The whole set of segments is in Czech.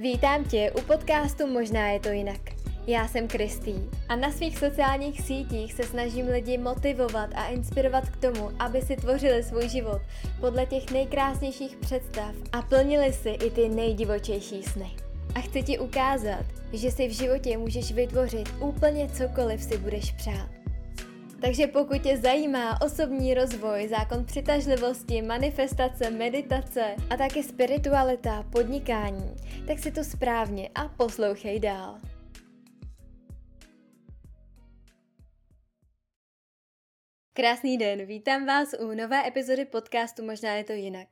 Vítám tě u podcastu Možná je to jinak. Já jsem Kristý a na svých sociálních sítích se snažím lidi motivovat a inspirovat k tomu, aby si tvořili svůj život podle těch nejkrásnějších představ a plnili si i ty nejdivočejší sny. A chci ti ukázat, že si v životě můžeš vytvořit úplně cokoliv si budeš přát. Takže pokud tě zajímá osobní rozvoj, zákon přitažlivosti, manifestace, meditace a taky spiritualita, podnikání, tak si to správně a poslouchej dál. Krásný den, vítám vás u nové epizody podcastu Možná je to jinak.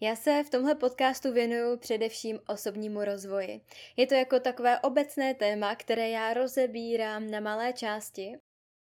Já se v tomhle podcastu věnuju především osobnímu rozvoji. Je to jako takové obecné téma, které já rozebírám na malé části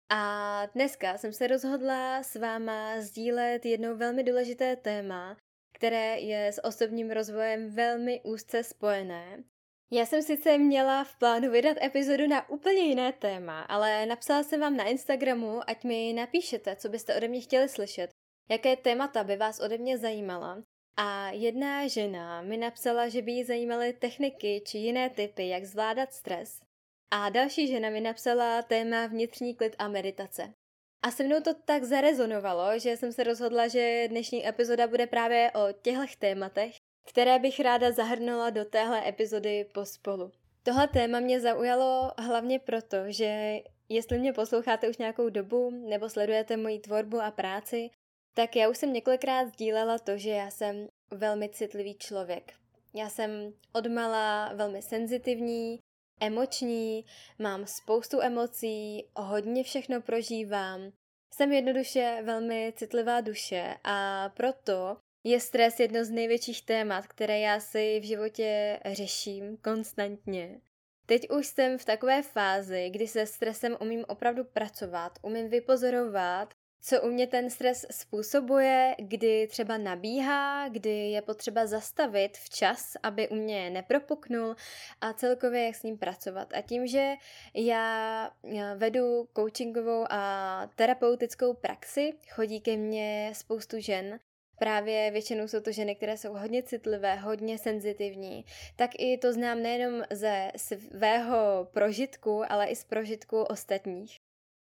a dneska jsem se rozhodla s váma sdílet jedno velmi důležité téma, které je s osobním rozvojem velmi úzce spojené. Já jsem sice měla v plánu vydat epizodu na úplně jiné téma, ale napsala jsem vám na Instagramu, ať mi napíšete, co byste ode mě chtěli slyšet, jaké témata by vás ode mě zajímala. A jedna žena mi napsala, že by jí zajímaly techniky či jiné typy, jak zvládat stres. A další žena mi napsala téma vnitřní klid a meditace. A se mnou to tak zarezonovalo, že jsem se rozhodla, že dnešní epizoda bude právě o těchto tématech, které bych ráda zahrnula do téhle epizody pospolu. Tohle téma mě zaujalo hlavně proto, že jestli mě posloucháte už nějakou dobu nebo sledujete moji tvorbu a práci, tak já už jsem několikrát sdílela to, že já jsem velmi citlivý člověk. Já jsem odmala velmi senzitivní, emoční, mám spoustu emocí, hodně všechno prožívám. Jsem jednoduše velmi citlivá duše a proto je stres jedno z největších témat, které já si v životě řeším konstantně. Teď už jsem v takové fázi, kdy se stresem umím opravdu pracovat, umím vypozorovat co u mě ten stres způsobuje, kdy třeba nabíhá, kdy je potřeba zastavit včas, aby u mě nepropuknul a celkově jak s ním pracovat. A tím, že já vedu coachingovou a terapeutickou praxi, chodí ke mně spoustu žen, Právě většinou jsou to ženy, které jsou hodně citlivé, hodně senzitivní, tak i to znám nejenom ze svého prožitku, ale i z prožitku ostatních.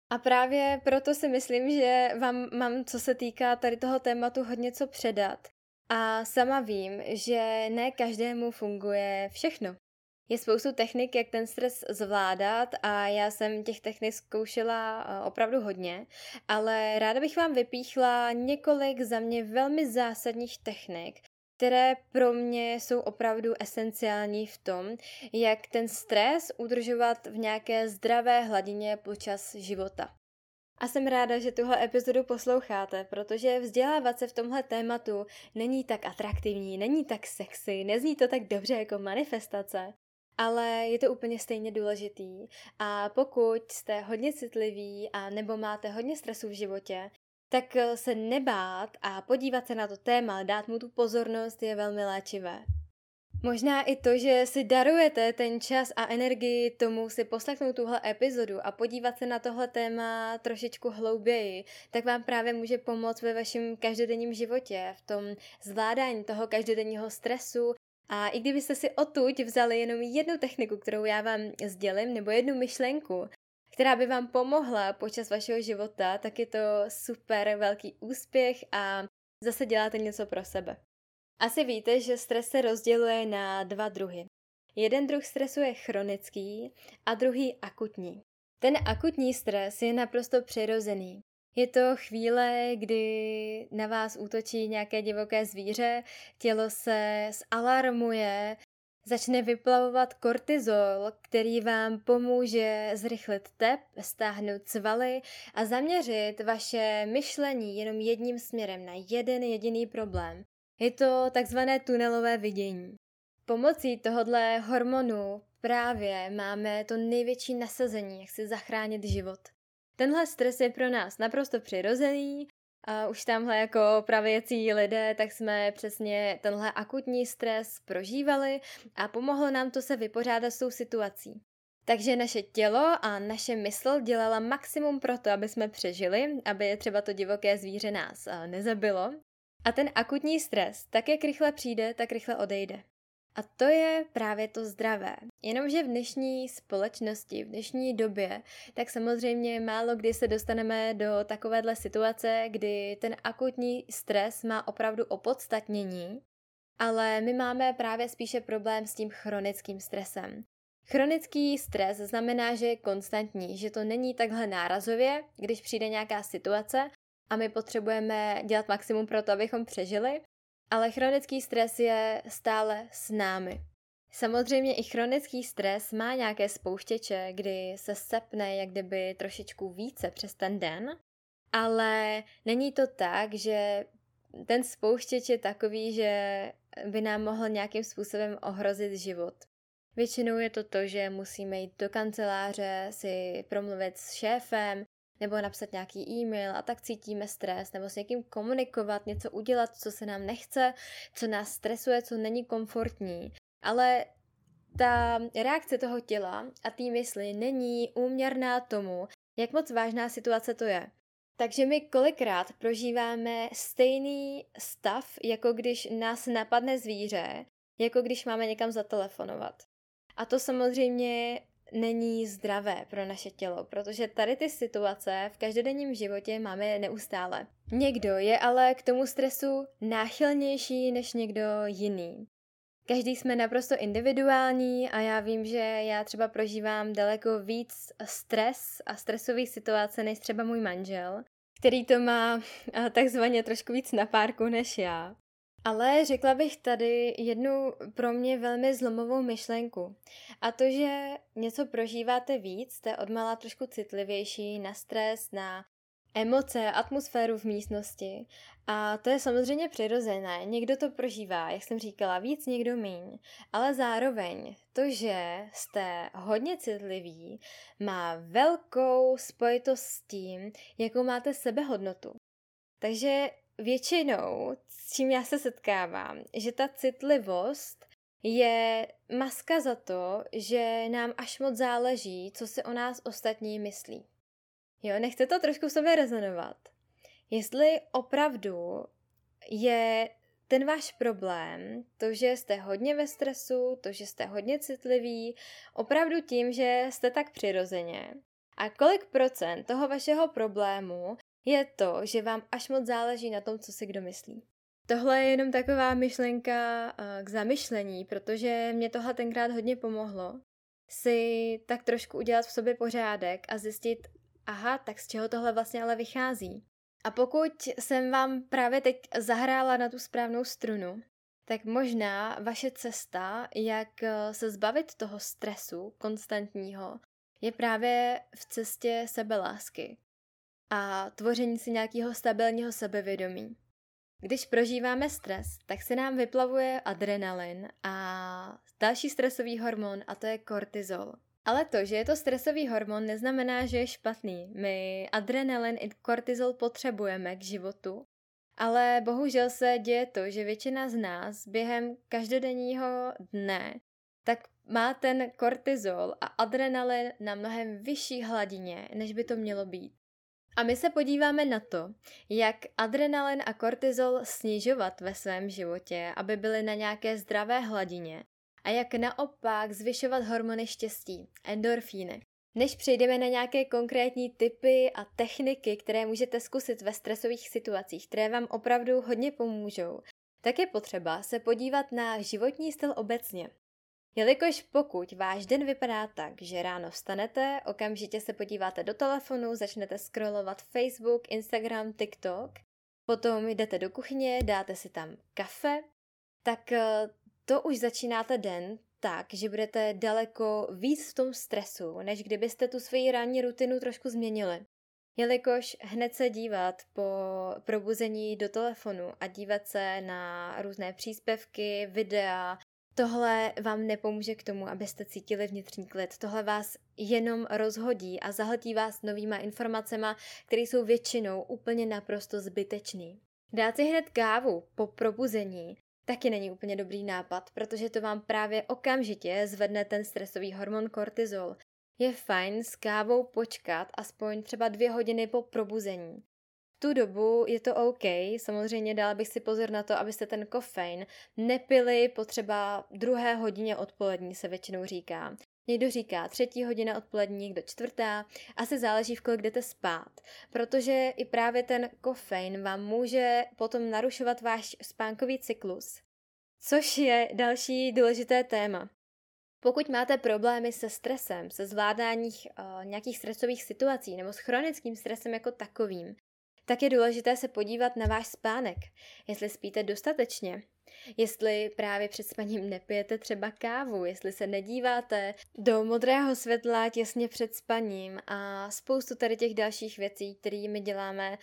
A právě proto si myslím, že vám mám, co se týká tady toho tématu, hodně co předat. A sama vím, že ne každému funguje všechno. Je spoustu technik, jak ten stres zvládat a já jsem těch technik zkoušela eh, opravdu hodně, ale ráda bych vám vypíchla několik za mě velmi zásadních technik, které pro mě jsou opravdu esenciální v tom, jak ten stres udržovat v nějaké zdravé hladině počas života. A jsem ráda, že tuhle epizodu posloucháte, protože vzdělávat se v tomhle tématu není tak atraktivní, není tak sexy, nezní to tak dobře jako manifestace, ale je to úplně stejně důležitý. A pokud jste hodně citliví a nebo máte hodně stresu v životě, tak eh, se nebát a podívat se na to téma, dát mu tu pozornost je velmi léčivé. Možná i to, že si darujete ten čas a energii tomu si poslechnout tuhle epizodu a podívat se na tohle téma trošičku hlouběji, tak vám právě může pomoct ve vašem každodenním životě, v tom zvládání toho každodenního stresu a i kdybyste si odtud vzali jenom jednu techniku, kterou já vám sdělím, nebo jednu myšlenku, která by vám pomohla počas vašeho života, tak je to super velký úspěch a zase děláte něco pro sebe. Asi víte, že stres se rozděluje na dva druhy. Jeden druh stresu je chronický a druhý akutní. Ten akutní stres je naprosto přirozený. Je to chvíle, kdy na vás útočí nějaké divoké zvíře, tělo se zalarmuje, začne vyplavovat kortizol, který vám pomůže zrychlit tep, stáhnout svaly a zaměřit vaše myšlení jenom jedním směrem na jeden jediný problém. Je to takzvané tunelové vidění. Pomocí tohohle hormonu právě máme to největší nasazení, jak si zachránit život. Tenhle stres je pro nás naprosto přirozený a už tamhle jako pravěcí lidé, tak jsme přesně tenhle akutní stres prožívali a pomohlo nám to se vypořádat s tou situací. Takže naše tělo a naše mysl dělala maximum pro to, aby jsme přežili, aby třeba to divoké zvíře nás nezabilo. A ten akutní stres, tak jak rychle přijde, tak rychle odejde. A to je právě to zdravé. Jenomže v dnešní společnosti, v dnešní době, tak samozřejmě málo kdy se dostaneme do takovéhle situace, kdy ten akutní stres má opravdu opodstatnění, ale my máme právě spíše problém s tím chronickým stresem. Chronický stres znamená, že je konstantní, že to není takhle nárazově, když přijde nějaká situace a my potřebujeme dělat maximum pro to, abychom přežili, ale chronický stres je stále s námi. Samozřejmě i chronický stres má nějaké spouštěče, kdy se sepne jak kdyby trošičku více přes ten den, ale není to tak, že ten spouštěč je takový, že by nám mohl nějakým způsobem ohrozit život. Většinou je to to, že musíme jít do kanceláře, si promluvit s šéfem, nebo napsat nějaký e-mail a tak cítíme stres, nebo s někým komunikovat, něco udělat, co se nám nechce, co nás stresuje, co není komfortní. Ale ta reakce toho těla a té mysli není úměrná tomu, jak moc vážná situace to je. Takže my kolikrát prožíváme stejný stav, jako když nás napadne zvíře, jako když máme někam zatelefonovat. A to samozřejmě není zdravé pro naše tělo, protože tady ty situace v každodenním životě máme neustále. Někdo je ale k tomu stresu náchylnější než někdo jiný. Každý jsme naprosto individuální a já vím, že já třeba prožívám daleko víc stres a stresových situace než třeba můj manžel, který to má takzvaně trošku víc na párku než já. Ale řekla bych tady jednu pro mě velmi zlomovou myšlenku. A to, že něco prožíváte víc, jste odmala trošku citlivější na stres, na emoce, atmosféru v místnosti. A to je samozřejmě přirozené. Někdo to prožívá, jak jsem říkala, víc, někdo míň. Ale zároveň to, že jste hodně citliví, má velkou spojitost s tím, jakou máte sebehodnotu. Takže většinou, čím já se setkávám, že ta citlivost je maska za to, že nám až moc záleží, co si o nás ostatní myslí. Jo, nechte to trošku v sobě rezonovat. Jestli opravdu je ten váš problém, to, že jste hodně ve stresu, to, že jste hodně citliví, opravdu tím, že jste tak přirozeně. A kolik procent toho vašeho problému je to, že vám až moc záleží na tom, co si kdo myslí. Tohle je jenom taková myšlenka uh, k zamyšlení, protože mě tohle tenkrát hodně pomohlo si tak trošku udělat v sobě pořádek a zjistit, aha, tak z čeho tohle vlastně ale vychází. A pokud jsem vám právě teď zahrála na tu správnou strunu, tak možná vaše cesta, jak eh, se zbavit toho stresu konstantního, je právě v cestě sebelásky a tvoření si nějakého stabilního sebevědomí. Když prožíváme stres, tak se nám vyplavuje adrenalin a další stresový hormon a to je kortizol. Ale to, že je to stresový hormon, neznamená, že je špatný. My adrenalin i kortizol potřebujeme k životu, ale bohužel se děje to, že většina z nás během každodenního dne tak má ten kortizol a adrenalin na mnohem vyšší hladině, než by to mělo být. A my se podíváme na to, jak adrenalin a kortizol snižovat ve svém životě, aby byly na nějaké zdravé hladině a jak naopak zvyšovat hormony štěstí, endorfíny. Než přejdeme na nějaké konkrétní typy a techniky, které můžete zkusit ve stresových situacích, které vám opravdu hodně pomůžou, tak je potřeba se podívat na životní styl obecně. Jelikož pokud váš den vypadá tak, že ráno vstanete, okamžitě se podíváte do telefonu, začnete scrollovat Facebook, Instagram, TikTok, potom jdete do kuchyně, dáte si tam kafe, tak eh, to už začínáte den tak, že budete daleko víc v tom stresu, než kdybyste tu svoji ranní rutinu trošku změnili. Jelikož hned se dívat po probuzení do telefonu a dívat se na různé příspěvky, videa, Tohle vám nepomůže k tomu, abyste cítili vnitřní klid. Tohle vás jenom rozhodí a zahltí vás novýma informacemi, které jsou většinou úplně naprosto zbytečný. Dát si hned kávu po probuzení taky není úplně dobrý nápad, protože to vám právě okamžitě zvedne ten stresový hormon kortizol. Je fajn s kávou počkat aspoň třeba dvě hodiny po probuzení. Tu dobu je to OK, samozřejmě dala bych si pozor na to, abyste ten kofein nepili po třeba druhé hodině odpolední, se většinou říká. Někdo říká třetí hodina odpolední, někdo čtvrtá, asi záleží v kolik jdete spát, protože i právě ten kofein vám může potom narušovat váš spánkový cyklus, což je další důležité téma. Pokud máte problémy se stresem, se zvládáním uh, nějakých stresových situací nebo s chronickým stresem jako takovým, tak je důležité se podívat na váš spánek, jestli spíte dostatečně, jestli právě před spaním nepijete třeba kávu, jestli se nedíváte do modrého světla těsně před spaním a spoustu tady těch dalších věcí, kterými děláme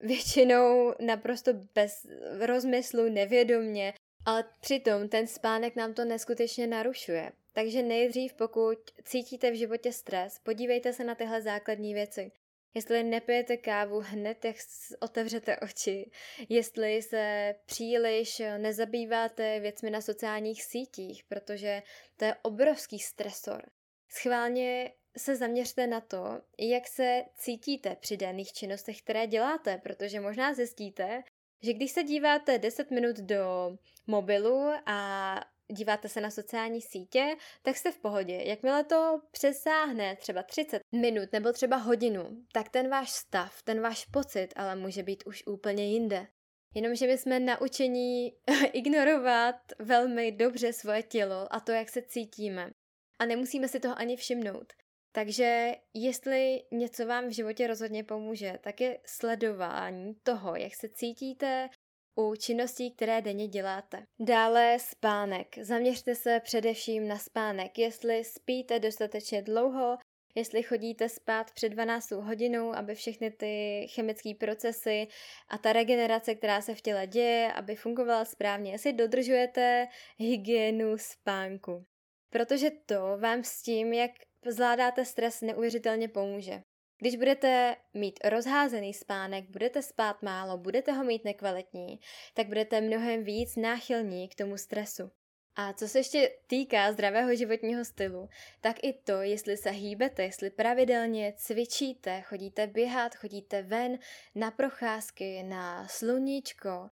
většinou naprosto bez rozmyslu, nevědomně, ale přitom ten spánek nám to neskutečně narušuje. Takže nejdřív, pokud cítíte v životě stres, podívejte se na tyhle základní věci. Jestli nepijete kávu hned, jak otevřete oči, jestli se příliš nezabýváte věcmi na sociálních sítích, protože to je obrovský stresor. Schválně se zaměřte na to, jak se cítíte při daných činnostech, které děláte, protože možná zjistíte, že když se díváte 10 minut do mobilu a díváte se na sociální sítě, tak jste v pohodě. Jakmile to přesáhne třeba 30 minut nebo třeba hodinu, tak ten váš stav, ten váš pocit ale může být už úplně jinde. Jenomže my jsme naučení ignorovat velmi dobře svoje tělo a to, jak se cítíme. A nemusíme si toho ani všimnout. Takže jestli něco vám v životě rozhodně pomůže, tak je sledování toho, jak se cítíte, u činností, které denně děláte. Dále spánek. Zaměřte se především na spánek. Jestli spíte dostatečně dlouho, jestli chodíte spát před 12 hodinou, aby všechny ty chemické procesy a ta regenerace, která se v těle děje, aby fungovala správně, jestli dodržujete hygienu spánku. Protože to vám s tím, jak zvládáte stres, neuvěřitelně pomůže. Když budete mít rozházený spánek, budete spát málo, budete ho mít nekvalitní, tak budete mnohem víc náchylní k tomu stresu. A co se ještě týká zdravého životního stylu, tak i to, jestli se hýbete, jestli pravidelně cvičíte, chodíte běhat, chodíte ven na procházky, na sluníčko,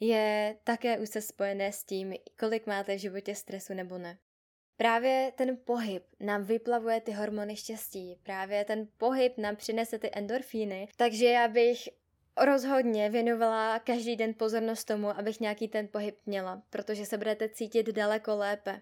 je také už se spojené s tím, kolik máte v životě stresu nebo ne. Právě ten pohyb nám vyplavuje ty hormony štěstí, právě ten pohyb nám přinese ty endorfíny, takže já bych rozhodně věnovala každý den pozornost tomu, abych nějaký ten pohyb měla, protože se budete cítit daleko lépe.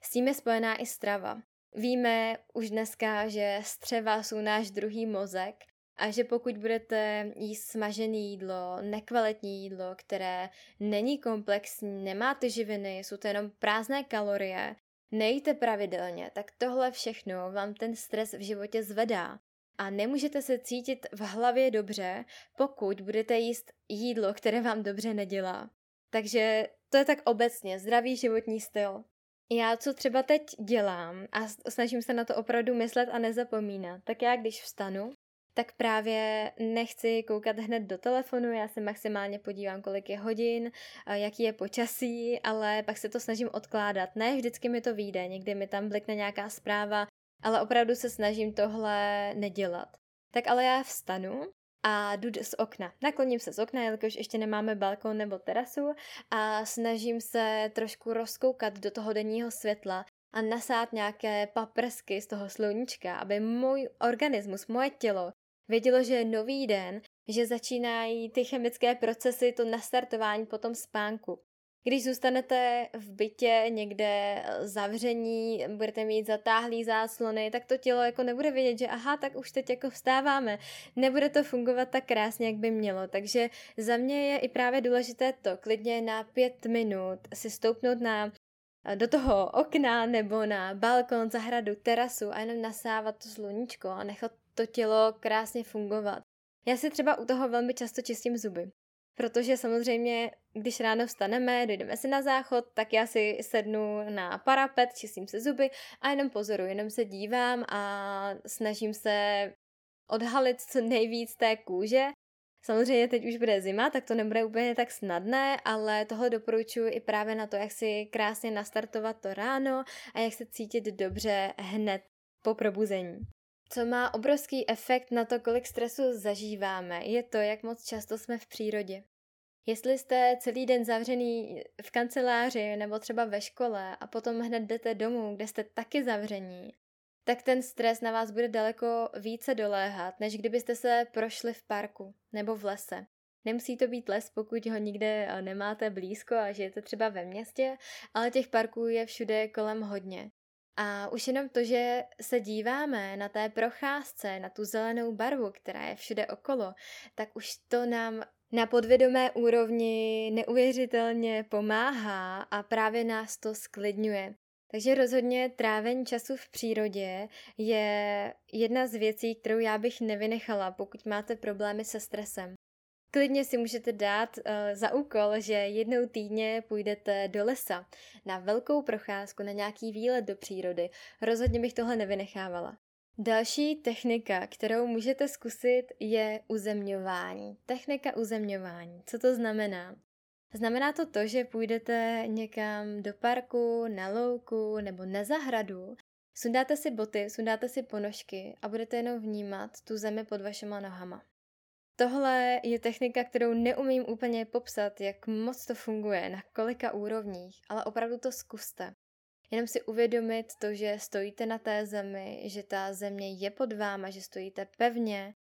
S tím je spojená i strava. Víme už dneska, že střeva jsou náš druhý mozek a že pokud budete jíst smažené jídlo, nekvalitní jídlo, které není komplexní, nemá ty živiny, jsou to jenom prázdné kalorie, nejte pravidelně, tak tohle všechno vám ten stres v životě zvedá. A nemůžete se cítit v hlavě dobře, pokud budete jíst jídlo, které vám dobře nedělá. Takže to je tak obecně zdravý životní styl. Já co třeba teď dělám a snažím se na to opravdu myslet a nezapomínat, tak já když vstanu, tak právě nechci koukat hned do telefonu, já se maximálně podívám, kolik je hodin, jaký je počasí, ale pak se to snažím odkládat. Ne, vždycky mi to vyjde, někdy mi tam blikne nějaká zpráva, ale opravdu se snažím tohle nedělat. Tak ale já vstanu a jdu z okna. Nakloním se z okna, jelikož ještě nemáme balkon nebo terasu a snažím se trošku rozkoukat do toho denního světla a nasát nějaké paprsky z toho sluníčka, aby můj organismus, moje tělo Vědělo, že je nový den, že začínají ty chemické procesy, to nastartování po tom spánku. Když zůstanete v bytě někde zavření, budete mít zatáhlý záslony, tak to tělo jako nebude vědět, že aha, tak už teď jako vstáváme. Nebude to fungovat tak krásně, jak by mělo. Takže za mě je i právě důležité to, klidně na pět minut si stoupnout na do toho okna nebo na balkon, zahradu, terasu a jenom nasávat to sluníčko a nechat to tělo krásně fungovat. Já si třeba u toho velmi často čistím zuby. Protože samozřejmě, když ráno vstaneme, dojdeme si na záchod, tak já si sednu na parapet, čistím se zuby a jenom pozoruji, jenom se dívám a snažím se odhalit co nejvíc té kůže. Samozřejmě teď už bude zima, tak to nebude úplně tak snadné, ale tohle doporučuji i právě na to, jak si krásně nastartovat to ráno a jak se cítit dobře hned po probuzení. Co má obrovský efekt na to, kolik stresu zažíváme, je to, jak moc často jsme v přírodě. Jestli jste celý den zavřený v kanceláři nebo třeba ve škole a potom hned jdete domů, kde jste taky zavření, tak ten stres na vás bude daleko více doléhat, než kdybyste se prošli v parku nebo v lese. Nemusí to být les, pokud ho nikde eh, nemáte blízko a žijete třeba ve městě, ale těch parků je všude kolem hodně. A už jenom to, že se díváme na té procházce, na tu zelenou barvu, která je všude okolo, tak už to nám na podvědomé úrovni neuvěřitelně pomáhá a právě nás to sklidňuje. Takže rozhodně trávení času v přírodě je jedna z věcí, kterou já bych nevynechala, pokud máte problémy se stresem. Klidně si můžete dát uh, za úkol, že jednou týdně půjdete do lesa na velkou procházku, na nějaký výlet do přírody. Rozhodně bych tohle nevynechávala. Další technika, kterou můžete zkusit, je uzemňování. Technika uzemňování. Co to znamená? Znamená to to, že půjdete někam do parku, na louku nebo na zahradu, sundáte si boty, sundáte si ponožky a budete jenom vnímat tu zemi pod vašima nohama. Tohle je technika, kterou neumím úplně popsat, jak moc to funguje, na kolika úrovních, ale opravdu to zkuste. Jenom si uvědomit to, že stojíte na té zemi, že ta země je pod váma, že stojíte pevně.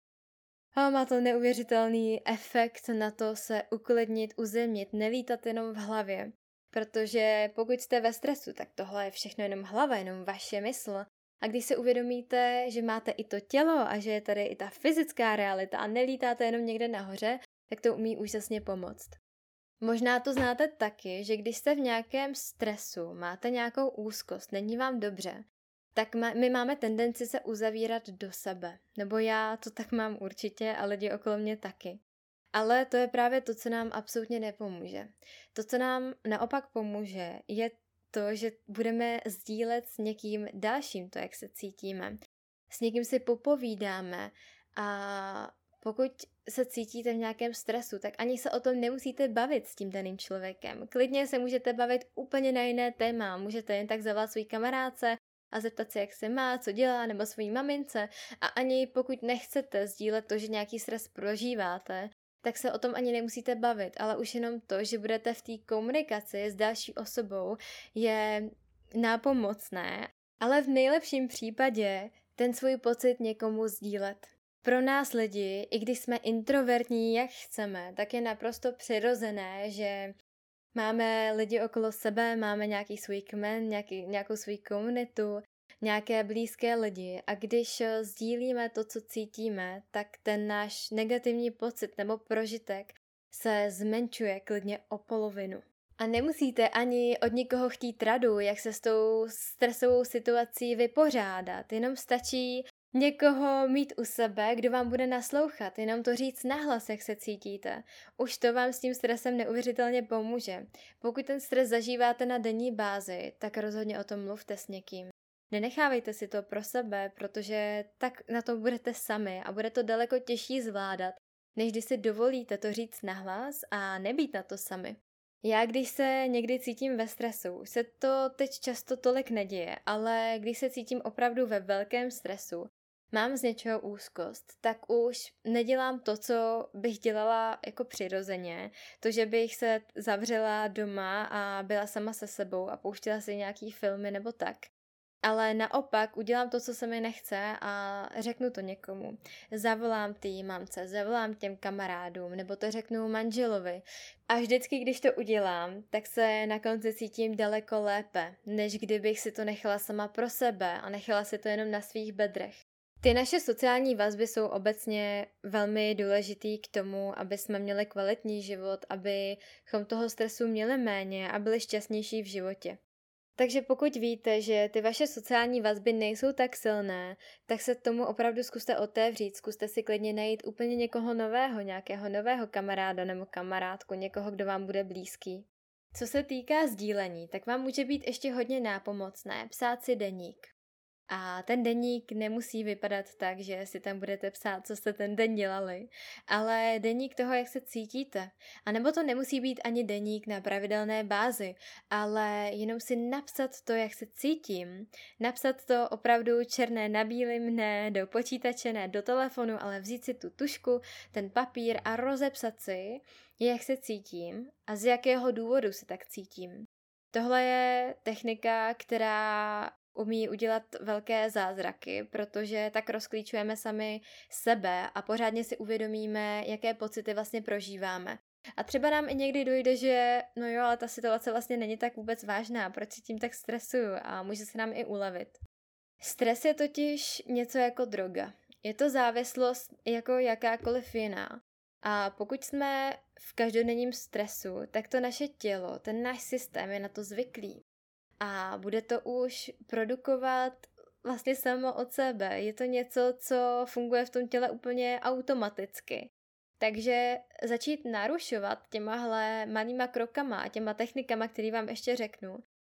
A má to neuvěřitelný efekt na to se uklidnit, uzemnit, nelítat jenom v hlavě. Protože pokud jste ve stresu, tak tohle je všechno jenom hlava, jenom vaše mysl. A když se uvědomíte, že máte i to tělo a že je tady i ta fyzická realita a nelítáte jenom někde nahoře, tak to umí úžasně pomoct. Možná to znáte taky, že když jste v nějakém stresu, máte nějakou úzkost, není vám dobře, tak my máme tendenci se uzavírat do sebe. Nebo já to tak mám určitě a lidi okolo mě taky. Ale to je právě to, co nám absolutně nepomůže. To, co nám naopak pomůže, je to, že budeme sdílet s někým dalším to, jak se cítíme. S někým si popovídáme a pokud se cítíte v nějakém stresu, tak ani se o tom nemusíte bavit s tím daným člověkem. Klidně se můžete bavit úplně na jiné téma. Můžete jen tak zavolat svůj kamarádce a zeptat se, jak se má, co dělá, nebo svojí mamince. A ani pokud nechcete sdílet to, že nějaký stres prožíváte, tak se o tom ani nemusíte bavit, ale už jenom to, že budete v té komunikaci s další osobou, je nápomocné, ale v nejlepším případě ten svůj pocit někomu sdílet. Pro nás lidi, i když jsme introvertní, jak chceme, tak je naprosto přirozené, že máme lidi okolo sebe, máme nějaký svůj kmen, nějaký, nějakou svou komunitu, nějaké blízké lidi a když eh, sdílíme to, co cítíme, tak ten náš negativní pocit nebo prožitek se zmenšuje klidně o polovinu. A nemusíte ani od nikoho chtít radu, jak se s tou stresovou situací vypořádat, jenom stačí někoho mít u sebe, kdo vám bude naslouchat, jenom to říct nahlas, jak se cítíte. Už to vám s tím stresem neuvěřitelně pomůže. Pokud ten stres zažíváte na denní bázi, tak rozhodně o tom mluvte s někým. Nenechávejte si to pro sebe, protože tak na to budete sami a bude to daleko těžší zvládat, než když si dovolíte to říct nahlas a nebýt na to sami. Já, když se někdy cítím ve stresu, se to teď často tolik neděje, ale když se cítím opravdu ve velkém stresu, mám z něčeho úzkost, tak už nedělám to, co bych dělala jako přirozeně. To, že bych se zavřela doma a byla sama se sebou a pouštěla si nějaký filmy nebo tak. Ale naopak udělám to, co se mi nechce a řeknu to někomu. Zavolám té mamce, zavolám těm kamarádům, nebo to řeknu manželovi. A vždycky, když to udělám, tak se na konci cítím daleko lépe, než kdybych si to nechala sama pro sebe a nechala si to jenom na svých bedrech. Ty naše sociální vazby jsou obecně velmi důležitý k tomu, aby jsme měli kvalitní život, abychom toho stresu měli méně a byli šťastnější v životě. Takže pokud víte, že ty vaše sociální vazby nejsou tak silné, tak se tomu opravdu zkuste otevřít, zkuste si klidně najít úplně někoho nového, nějakého nového kamaráda nebo kamarádku, někoho, kdo vám bude blízký. Co se týká sdílení, tak vám může být ještě hodně nápomocné psát si deník. A ten deník nemusí vypadat tak, že si tam budete psát, co jste ten den dělali, ale deník toho, jak se cítíte. A nebo to nemusí být ani deník na pravidelné bázi, ale jenom si napsat to, jak se cítím. Napsat to opravdu černé na bílým, ne do počítače, ne do telefonu, ale vzít si tu tušku, ten papír a rozepsat si, jak se cítím a z jakého důvodu se tak cítím. Tohle je technika, která umí udělat velké zázraky, protože tak rozklíčujeme sami sebe a pořádně si uvědomíme, jaké pocity vlastně prožíváme. A třeba nám i někdy dojde, že no jo, ale ta situace vlastně není tak vůbec vážná, proč si tím tak stresuju a může se nám i ulevit. Stres je totiž něco jako droga. Je to závislost jako jakákoliv jiná. A pokud jsme v každodenním stresu, tak to naše tělo, ten náš systém je na to zvyklý a bude to už produkovat vlastně samo od sebe. Je to něco, co funguje v tom těle úplně automaticky. Takže začít narušovat těmahle malýma krokama a těma technikama, který vám ještě řeknu,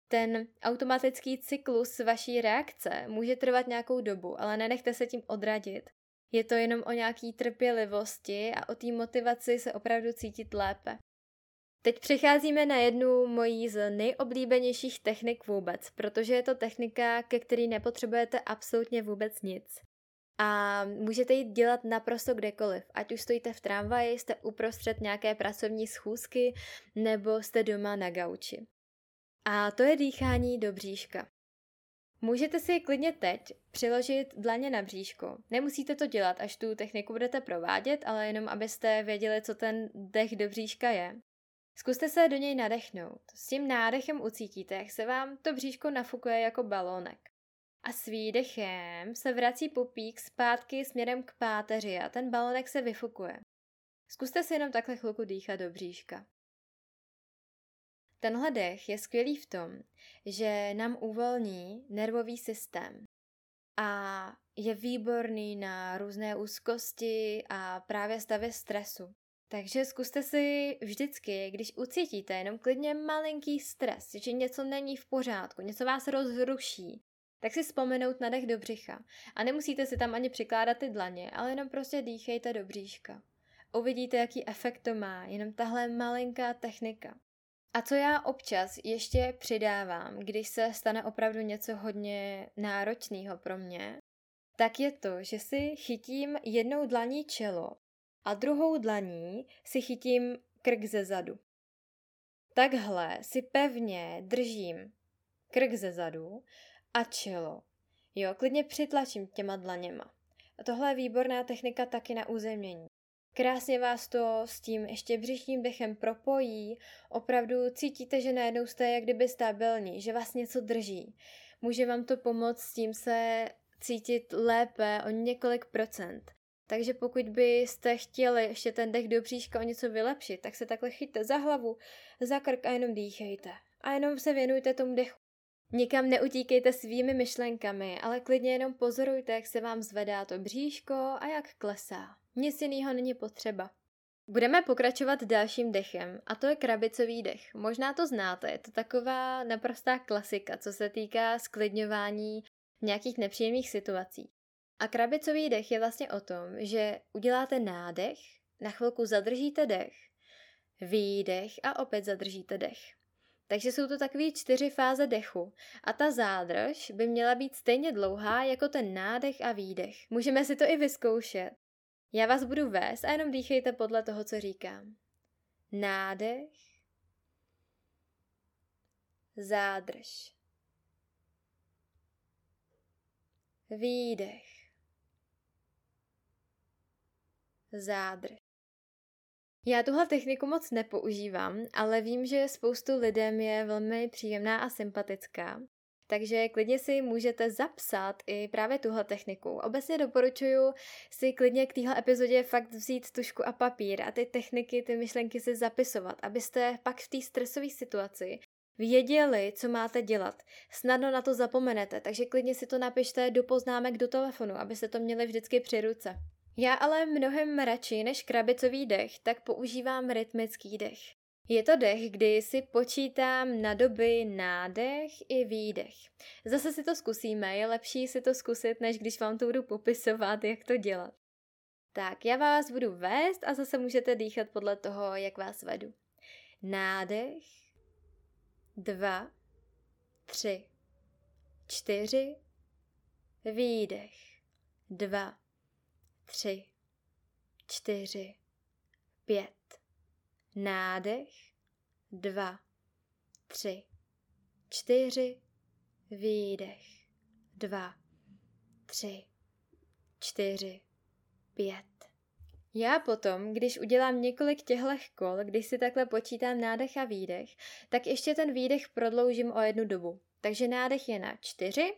ten automatický cyklus vaší reakce může trvat nějakou dobu, ale nenechte se tím odradit. Je to jenom o nějaký trpělivosti a o té motivaci se opravdu cítit lépe. Teď přecházíme na jednu mojí z nejoblíbenějších technik vůbec, protože je to technika, ke který nepotřebujete absolutně vůbec nic. A můžete jít dělat naprosto kdekoliv, ať už stojíte v tramvaji, jste uprostřed nějaké pracovní schůzky, nebo jste doma na gauči. A to je dýchání do bříška. Můžete si klidně teď přiložit dlaně na bříško. Nemusíte to dělat, až tu techniku budete provádět, ale jenom abyste věděli, co ten dech do bříška je. Zkuste se do něj nadechnout. S tím nádechem ucítíte, jak se vám to bříško nafukuje jako balónek. A s výdechem se vrací pupík zpátky směrem k páteři a ten balonek se vyfukuje. Zkuste si jenom takhle chvilku dýchat do bříška. Tenhle dech je skvělý v tom, že nám uvolní nervový systém a je výborný na různé úzkosti a právě stavy stresu. Takže zkuste si vždycky, když ucítíte jenom klidně malinký stres, že něco není v pořádku, něco vás rozruší, tak si vzpomenout na dech do břicha. A nemusíte si tam ani přikládat ty dlaně, ale jenom prostě dýchejte do bříška. Uvidíte, jaký efekt to má, jenom tahle malinká technika. A co já občas ještě přidávám, když se stane opravdu něco hodně náročného pro mě, tak je to, že si chytím jednou dlaní čelo a druhou dlaní si chytím krk ze zadu. Takhle si pevně držím krk ze zadu a čelo. Jo, klidně přitlačím těma dlaněma. A tohle je výborná technika taky na uzemnění. Krásně vás to s tím ještě břišním dechem propojí, opravdu cítíte, že najednou jste jak kdyby stabilní, že vás něco drží. Může vám to pomoct s tím se cítit lépe o několik procent. Takže pokud byste chtěli ještě ten dech do bříška o něco vylepšit, tak se takhle chyťte za hlavu, za krk a jenom dýchejte. A jenom se věnujte tomu dechu. Nikam neutíkejte svými myšlenkami, ale klidně jenom pozorujte, jak se vám zvedá to bříško a jak klesá. Nic jiného není potřeba. Budeme pokračovat dalším dechem, a to je krabicový dech. Možná to znáte, je to taková naprostá klasika, co se týká sklidňování v nějakých nepříjemných situacích. A krabicový dech je vlastně o tom, že uděláte nádech, na chvilku zadržíte dech, výdech a opět zadržíte dech. Takže jsou to takové čtyři fáze dechu a ta zádrž by měla být stejně dlouhá jako ten nádech a výdech. Můžeme si to i vyzkoušet. Já vás budu vést a jenom dýchejte podle toho, co říkám. Nádech, zádrž, výdech, zádrž. Já tuhle techniku moc nepoužívám, ale vím, že spoustu lidem je velmi příjemná a sympatická. Takže klidně si můžete zapsat i právě tuhle techniku. Obecně doporučuji si klidně k téhle epizodě fakt vzít tušku a papír a ty techniky, ty myšlenky si zapisovat, abyste pak v té stresové situaci věděli, co máte dělat. Snadno na to zapomenete, takže klidně si to napište do poznámek do telefonu, abyste to měli vždycky při ruce. Já ale mnohem radši než krabicový dech, tak používám rytmický dech. Je to dech, kdy si počítám na doby nádech i výdech. Zase si to zkusíme, je lepší si to zkusit, než když vám to budu popisovat, jak to dělat. Tak, já vás budu vést a zase můžete dýchat podle toho, jak vás vedu. Nádech, dva, tři, čtyři, výdech, dva, tři, čtyři, pět, nádech, dva, tři, čtyři, výdech, dva, tři, čtyři, pět. Já potom, když udělám několik těchto kol, když si takhle počítám nádech a výdech, tak ještě ten výdech prodloužím o jednu dobu. Takže nádech je na čtyři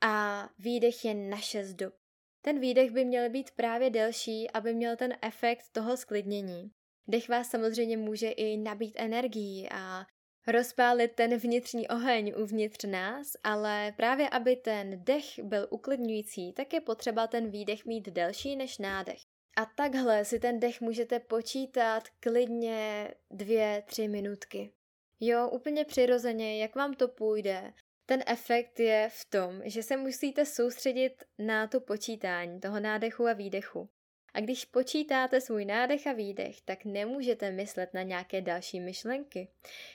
a výdech je na šest dob. Ten výdech by měl být právě delší, aby měl ten efekt toho sklidnění. Dech vás samozřejmě může i nabít energií a rozpálit ten vnitřní oheň uvnitř nás, ale právě aby ten dech byl uklidňující, tak je potřeba ten výdech mít delší než nádech. A takhle si ten dech můžete počítat klidně dvě, tři minutky. Jo, úplně přirozeně, jak vám to půjde. Ten efekt je v tom, že se musíte soustředit na to počítání toho nádechu a výdechu. A když počítáte svůj nádech a výdech, tak nemůžete myslet na nějaké další myšlenky.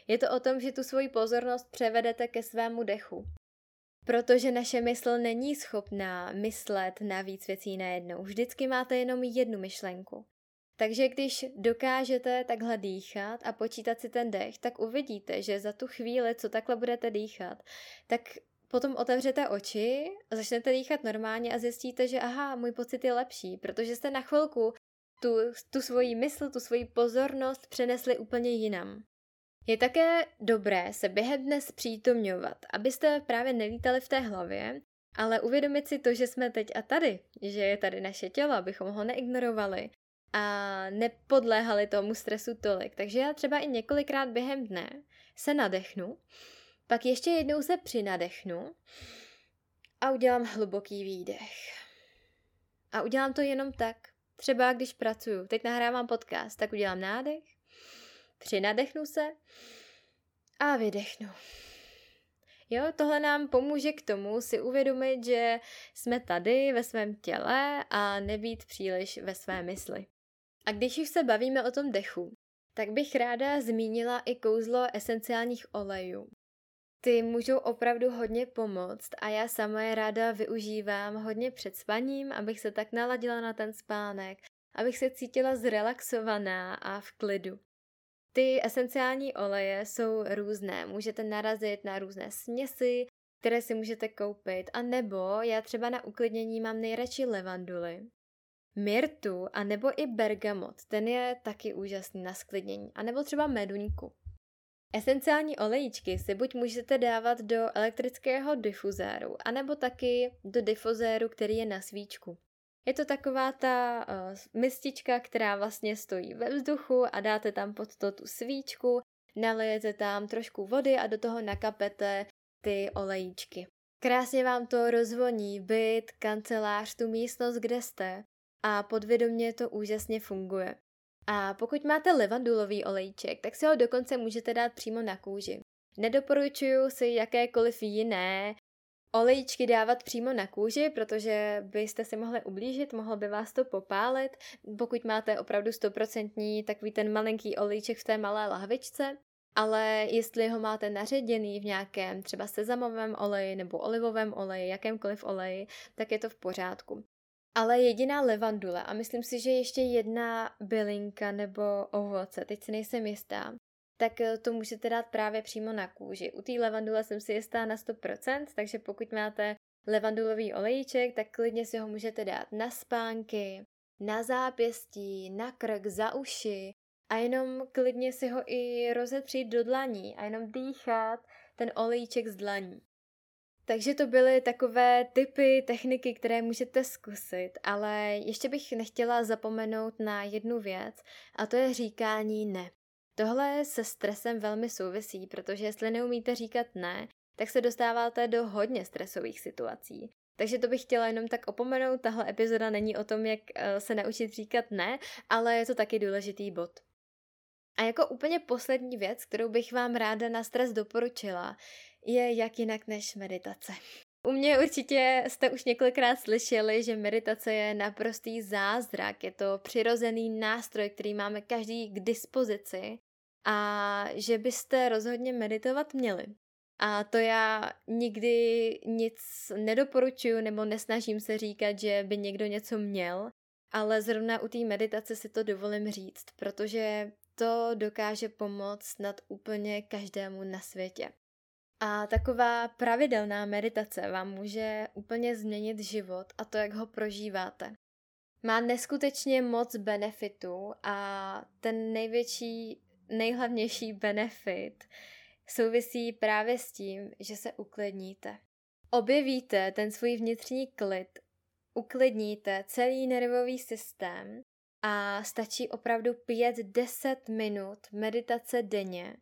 Je to o tom, že tu svoji pozornost převedete ke svému dechu. Protože naše mysl není schopná myslet na víc věcí najednou. Vždycky máte jenom jednu myšlenku. Takže když dokážete takhle dýchat a počítat si ten dech, tak uvidíte, že za tu chvíli, co takhle budete dýchat, tak potom otevřete oči, začnete dýchat normálně a zjistíte, že aha, můj pocit je lepší, protože jste na chvilku tu, tu svoji mysl, tu svoji pozornost přenesli úplně jinam. Je také dobré se během dne zpřítomňovat, abyste právě nelítali v té hlavě, ale uvědomit si to, že jsme teď a tady, že je tady naše tělo, abychom ho neignorovali a nepodléhali tomu stresu tolik. Takže já třeba i několikrát během dne se nadechnu, pak ještě jednou se přinadechnu a udělám hluboký výdech. A udělám to jenom tak. Třeba když pracuju, teď nahrávám podcast, tak udělám nádech, přinadechnu se a vydechnu. Jo, tohle nám pomůže k tomu si uvědomit, že jsme tady ve svém těle a nebýt příliš ve své mysli. A když už se bavíme o tom dechu, tak bych ráda zmínila i kouzlo esenciálních olejů. Ty můžou opravdu hodně pomoct a já sama je ráda využívám hodně před spaním, abych se tak naladila na ten spánek, abych se cítila zrelaxovaná a v klidu. Ty esenciální oleje jsou různé, můžete narazit na různé směsi, které si můžete koupit, a nebo já třeba na uklidnění mám nejradši levanduly, myrtu a nebo i bergamot, ten je taky úžasný na sklidnění, a nebo třeba meduňku. Esenciální olejíčky si buď můžete dávat do elektrického difuzéru, anebo taky do difuzéru, který je na svíčku. Je to taková ta uh, mistička, která vlastně stojí ve vzduchu a dáte tam pod to tu svíčku, nalijete tam trošku vody a do toho nakapete ty olejíčky. Krásně vám to rozvoní byt, kancelář, tu místnost, kde jste a podvědomě to úžasně funguje. A pokud máte levandulový olejček, tak si ho dokonce můžete dát přímo na kůži. Nedoporučuju si jakékoliv jiné olejčky dávat přímo na kůži, protože byste si mohli ublížit, mohlo by vás to popálit. Pokud máte opravdu stoprocentní takový ten malinký olejček v té malé lahvičce, ale jestli ho máte naředěný v nějakém třeba sezamovém oleji nebo olivovém oleji, jakémkoliv oleji, tak je to v pořádku. Ale jediná levandule a myslím si, že ještě jedna bylinka nebo ovoce, teď si nejsem jistá, tak eh, to můžete dát právě přímo na kůži. U té levandule jsem si jistá na 100%, takže pokud máte levandulový olejček, tak klidně si ho můžete dát na spánky, na zápěstí, na krk, za uši a jenom klidně si ho i rozetřít do dlaní a jenom dýchat ten olejček z dlaní. Takže to byly takové typy, techniky, které můžete zkusit, ale ještě bych nechtěla zapomenout na jednu věc a to je říkání ne. Tohle se stresem velmi souvisí, protože jestli neumíte říkat ne, tak se dostáváte do hodně stresových situací. Takže to bych chtěla jenom tak opomenout, tahle epizoda není o tom, jak eh, se naučit říkat ne, ale je to taky důležitý bod. A jako úplně poslední věc, kterou bych vám ráda na stres doporučila, je jak jinak než meditace. U mě určitě jste už několikrát slyšeli, že meditace je naprostý zázrak, je to přirozený nástroj, který máme každý k dispozici a že byste rozhodně meditovat měli. A to já nikdy nic nedoporučuju nebo nesnažím se říkat, že by někdo něco měl, ale zrovna u té meditace si to dovolím říct, protože to dokáže pomoct nad úplně každému na světě. A taková pravidelná meditace vám může úplně změnit život a to, jak ho prožíváte. Má neskutečně moc benefitů a ten největší, nejhlavnější benefit souvisí právě s tím, že se uklidníte. Objevíte ten svůj vnitřní klid, uklidníte celý nervový systém a stačí opravdu 5-10 minut meditace denně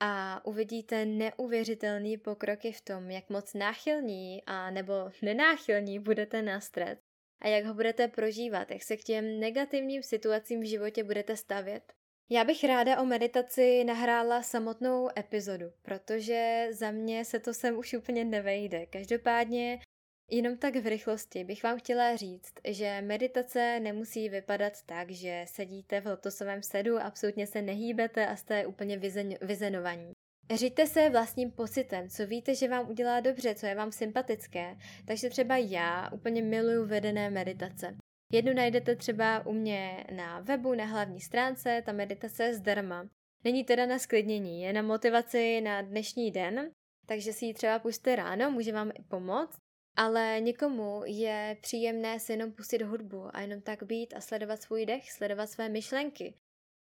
a uvidíte neuvěřitelný pokroky v tom, jak moc náchylní a nebo nenáchylní budete na stres a jak ho budete prožívat, jak se k těm negativním situacím v životě budete stavět. Já bych ráda o meditaci nahrála samotnou epizodu, protože za mě se to sem už úplně nevejde. Každopádně Jenom tak v rychlosti bych vám chtěla říct, že meditace nemusí vypadat tak, že sedíte v lotosovém sedu, absolutně se nehýbete a jste úplně vyzen- vyzenovaní. Řiďte se vlastním pocitem, co víte, že vám udělá dobře, co je vám sympatické. Takže třeba já úplně miluju vedené meditace. Jednu najdete třeba u mě na webu, na hlavní stránce, ta meditace je zdarma. Není teda na sklidnění, je na motivaci na dnešní den, takže si ji třeba puste ráno, může vám i pomoct. Ale někomu je příjemné si jenom pustit hudbu a jenom tak být a sledovat svůj dech, sledovat své myšlenky.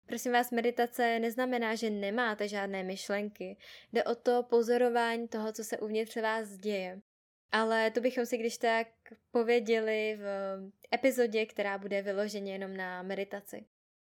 Prosím vás, meditace neznamená, že nemáte žádné myšlenky. Jde o to pozorování toho, co se uvnitř vás děje. Ale to bychom si když tak pověděli v epizodě, která bude vyloženě jenom na meditaci.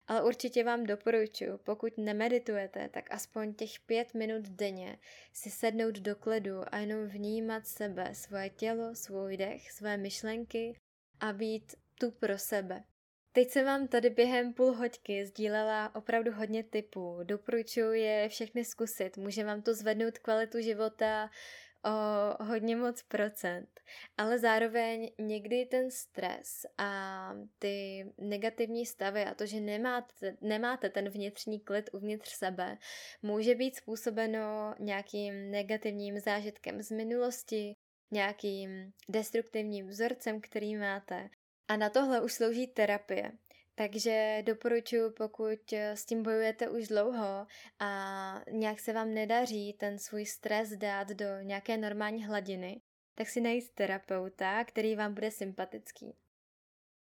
Ale určitě vám doporučuji, pokud nemeditujete, tak aspoň těch pět minut denně si sednout do kledu a jenom vnímat sebe, svoje tělo, svůj dech, své myšlenky a být tu pro sebe. Teď jsem vám tady během půl hoďky sdílela opravdu hodně typů. Doporučuji je všechny zkusit. Může vám to zvednout kvalitu života, o hodně moc procent, ale zároveň někdy ten stres a ty negativní stavy a to, že nemáte, nemáte ten vnitřní klid uvnitř sebe, může být způsobeno nějakým negativním zážitkem z minulosti, nějakým destruktivním vzorcem, který máte. A na tohle už slouží terapie. Takže doporučuji, pokud s tím bojujete už dlouho a nějak se vám nedaří ten svůj stres dát do nějaké normální hladiny, tak si najít terapeuta, který vám bude sympatický.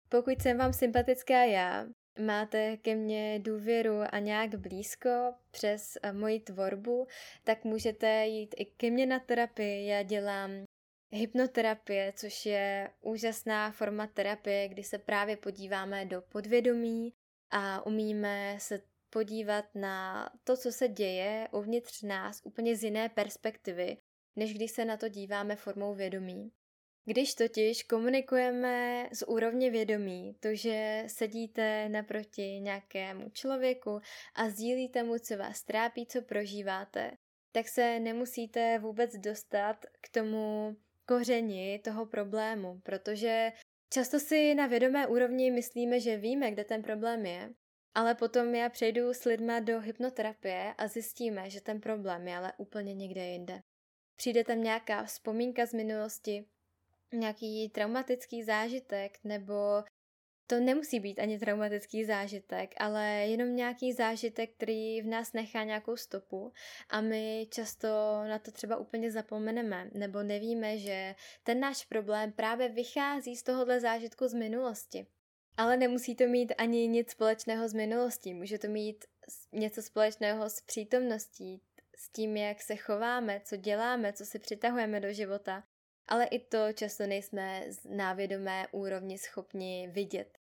Pokud jsem vám sympatická já, máte ke mně důvěru a nějak blízko přes moji tvorbu, tak můžete jít i ke mně na terapii. Já dělám hypnoterapie, což je úžasná forma terapie, kdy se právě podíváme do podvědomí a umíme se podívat na to, co se děje uvnitř nás úplně z jiné perspektivy, než když se na to díváme formou vědomí. Když totiž komunikujeme z úrovně vědomí, to, že sedíte naproti nějakému člověku a sdílíte mu, co vás trápí, co prožíváte, tak se nemusíte vůbec dostat k tomu kořeni toho problému, protože často si na vědomé úrovni myslíme, že víme, kde ten problém je, ale potom já přejdu s lidma do hypnoterapie a zjistíme, že ten problém je ale úplně někde jinde. Přijde tam nějaká vzpomínka z minulosti, nějaký traumatický zážitek nebo to nemusí být ani traumatický zážitek, ale jenom nějaký zážitek, který v nás nechá nějakou stopu a my často na to třeba úplně zapomeneme nebo nevíme, že ten náš problém právě vychází z tohohle zážitku z minulosti. Ale nemusí to mít ani nic společného s minulostí, může to mít něco společného s přítomností, s tím, jak se chováme, co děláme, co si přitahujeme do života ale i to často nejsme na vědomé úrovni schopni vidět.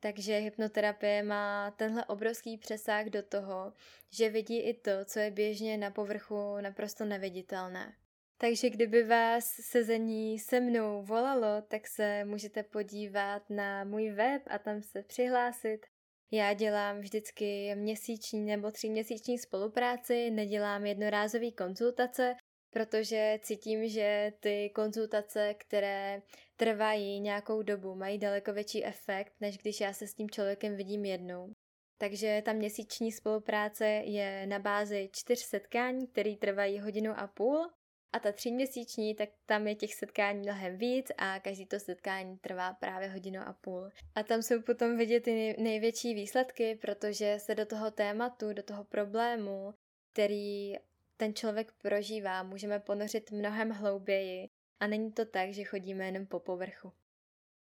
Takže hypnoterapie má tenhle obrovský přesah do toho, že vidí i to, co je běžně na povrchu naprosto neviditelné. Takže kdyby vás sezení se mnou volalo, tak se můžete podívat na můj web a tam se přihlásit. Já dělám vždycky měsíční nebo tříměsíční spolupráci, nedělám jednorázové konzultace, protože cítím, že ty konzultace, které trvají nějakou dobu, mají daleko větší efekt, než když já se s tím člověkem vidím jednou. Takže ta měsíční spolupráce je na bázi čtyř setkání, které trvají hodinu a půl a ta tříměsíční, tak tam je těch setkání mnohem víc a každý to setkání trvá právě hodinu a půl. A tam jsou potom vidět ty největší výsledky, protože se do toho tématu, do toho problému, který ten člověk prožívá, můžeme ponořit mnohem hlouběji a není to tak, že chodíme jenom po povrchu.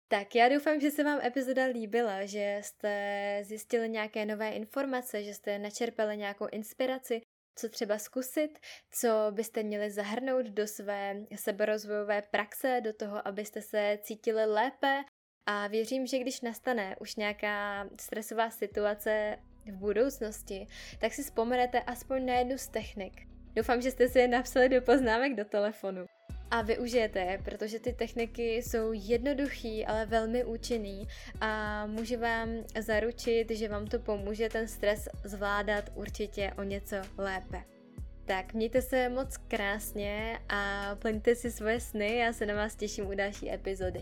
Tak já doufám, že se vám epizoda líbila, že jste zjistili nějaké nové informace, že jste načerpali nějakou inspiraci, co třeba zkusit, co byste měli zahrnout do své seberozvojové praxe, do toho, abyste se cítili lépe a věřím, že když nastane už nějaká stresová situace v budoucnosti, tak si vzpomenete aspoň na jednu z technik. Doufám, že jste si je napsali do poznámek do telefonu a využijete je, protože ty techniky jsou jednoduchý, ale velmi účinný a můžu vám zaručit, že vám to pomůže ten stres zvládat určitě o něco lépe. Tak mějte se moc krásně a plňte si svoje sny, já se na vás těším u další epizody.